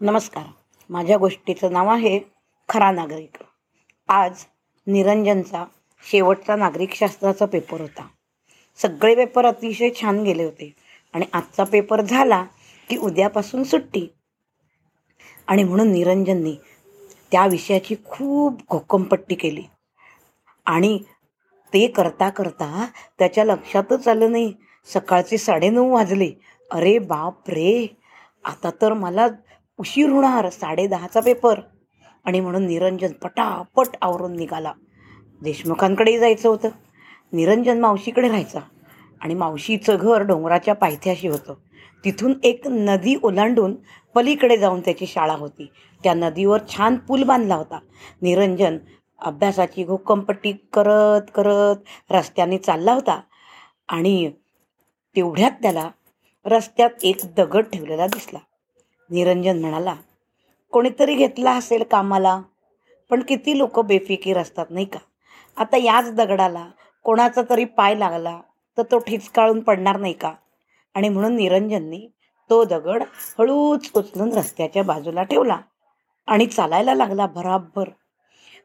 नमस्कार. माझ्या गोष्टीचं नाव आहे खरा नागरिक. आज निरंजनचा शेवटचा नागरिकशास्त्राचा पेपर होता. सगळे पेपर अतिशय छान गेले होते. आणि आजचा पेपर झाला की उद्यापासून सुट्टी. आणि म्हणून निरंजनने त्या विषयाची खूप घोकमपट्टी केली. आणि ते करता करता त्याच्या लक्षातच आलं नाही. सकाळचे साडेनऊ वाजले. अरे बाप रे! आता तर मला उशीर होणार साडेदहाचा पेपर आणि म्हणून निरंजन पटापट आवरून निघाला. देशमुखांकडेही जायचं होतं. निरंजन मावशीकडे राहायचा. आणि मावशीचं घर डोंगराच्या पायथ्याशी होतं. तिथून एक नदी ओलांडून पलीकडे जाऊन त्याची शाळा होती. त्या नदीवर छान पूल बांधला होता. निरंजन अभ्यासाची घोकंपट्टी करत करत रस्त्याने चालला होता. आणि तेवढ्यात त्याला रस्त्यात एक दगड ठेवलेला दिसला. निरंजन म्हणाला कोणीतरी घेतला असेल कामाला? पण किती लोक बेफिकीर असतात नाही का? आता याच दगडाला कोणाचा तरी पाय लागला तर तो ठिचकाळून पडणार नाही का? आणि म्हणून निरंजननी तो दगड हळूच उचलून रस्त्याच्या बाजूला ठेवला आणि चालायला लागला भराभर.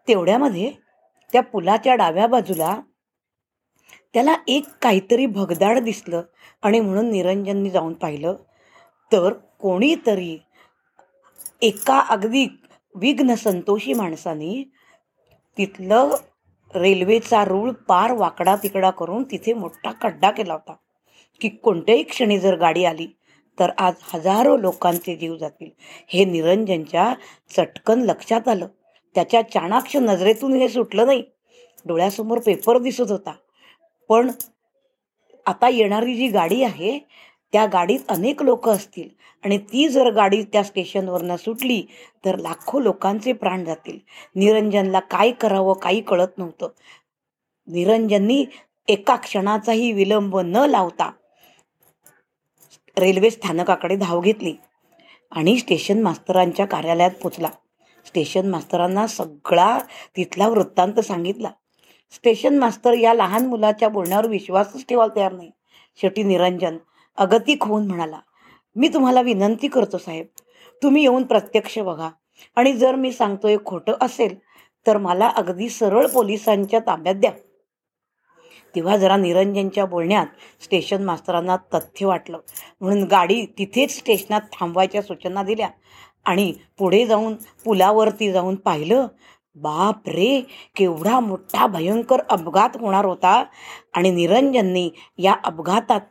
तेवढ्यामध्ये त्या पुलाच्या डाव्या बाजूला त्याला एक काहीतरी भगदाड दिसलं आणि म्हणून निरंजननी जाऊन पाहिलं तर कोणीतरी एका अगदी विघ्न संतोषी माणसाने तिथलं रेल्वेचा रूळ पार वाकडा तिकडा करून तिथे मोठा खड्डा केला होता. की कोणत्याही क्षणी जर गाडी आली तर आज हजारो लोकांचे जीव जातील. हे निरंजनच्या चटकन लक्षात आलं. त्याच्या चाणाक्ष नजरेतून हे सुटलं नाही. डोळ्यासमोर पेपर दिसत होता. पण आता येणारी जी गाडी आहे त्या गाडीत अनेक लोक असतील आणि ती जर गाडी त्या स्टेशनवरनं सुटली तर लाखो लोकांचे प्राण जातील. निरंजनला काय करावं काही कळत नव्हतं. निरंजननी एका क्षणाचाही विलंब न लावता रेल्वे स्थानकाकडे धाव घेतली आणि स्टेशन मास्तरांच्या कार्यालयात पोचला. स्टेशन मास्तरांना सगळा तिथला वृत्तांत सांगितला. स्टेशन मास्तर या लहान मुलाच्या बोलण्यावर विश्वासच ठेवायला तयार नाही. शेवटी निरंजन अगतिक होऊन म्हणाला. मी तुम्हाला विनंती करतो साहेब तुम्ही येऊन प्रत्यक्ष बघा. आणि जर मी सांगतोय खोटं असेल तर मला अगदी सरळ पोलिसांच्या ताब्यात द्या. तेव्हा जरा निरंजनच्या बोलण्यात स्टेशन मास्तरांना तथ्य वाटलं. म्हणून गाडी तिथेच स्टेशनात थांबवायच्या सूचना दिल्या. आणि पुढे जाऊन पुलावरती जाऊन पाहिलं बाप रे केवढा मोठा भयंकर अपघात होणार होता. आणि निरंजनने या अपघातात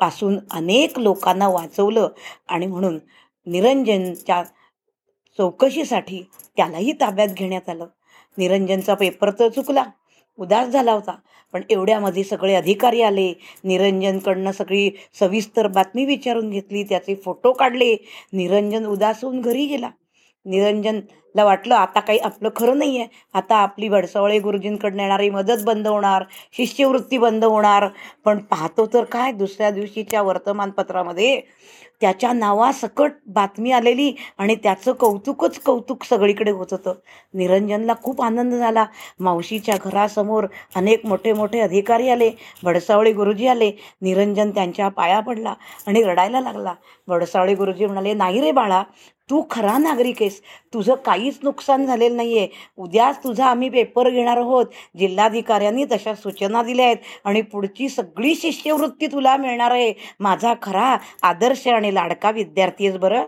पासून अनेक लोकांना वाचवलं आणि म्हणून निरंजनच्या चौकशीसाठी त्यालाही ताब्यात घेण्यात आलं. निरंजनचा पेपर तर चुकला उदास झाला होता पण एवढ्यामध्ये सगळे अधिकारी आले. निरंजनकडनं सगळी सविस्तर बातमी विचारून घेतली त्याचे फोटो काढले. निरंजन उदास होऊन घरी गेला. निरंजनला वाटलं आता काही आपलं खरं नाही आहे आता आपली भडसावळे गुरुजींकडनं येणारी मदत बंद होणार शिष्यवृत्ती बंद होणार. पण पाहतो तर काय दुसऱ्या दिवशीच्या वर्तमानपत्रामध्ये त्याच्या नावासकट बातमी आलेली आणि त्याचं कौतुकच कौतुक सगळीकडे होत होतं. निरंजनला खूप आनंद झाला. मावशीच्या घरासमोर अनेक मोठे मोठे अधिकारी आले भडसावळे गुरुजी आले. निरंजन त्यांच्या पाया पडला आणि रडायला लागला. भडसावळे गुरुजी म्हणाले नाही रे बाळा तू खरा नागरिक आहेस. तुझं काहीच नुकसान झालेलं नाही आहे उद्याच तुझा आम्ही पेपर घेणार आहोत. जिल्हाधिकाऱ्यांनी तशा सूचना दिल्या आहेत. आणि पुढची सगळी शिष्यवृत्ती तुला मिळणार आहे. माझा खरा आदर्श आणि लाडका विद्यार्थी आहेस बरं.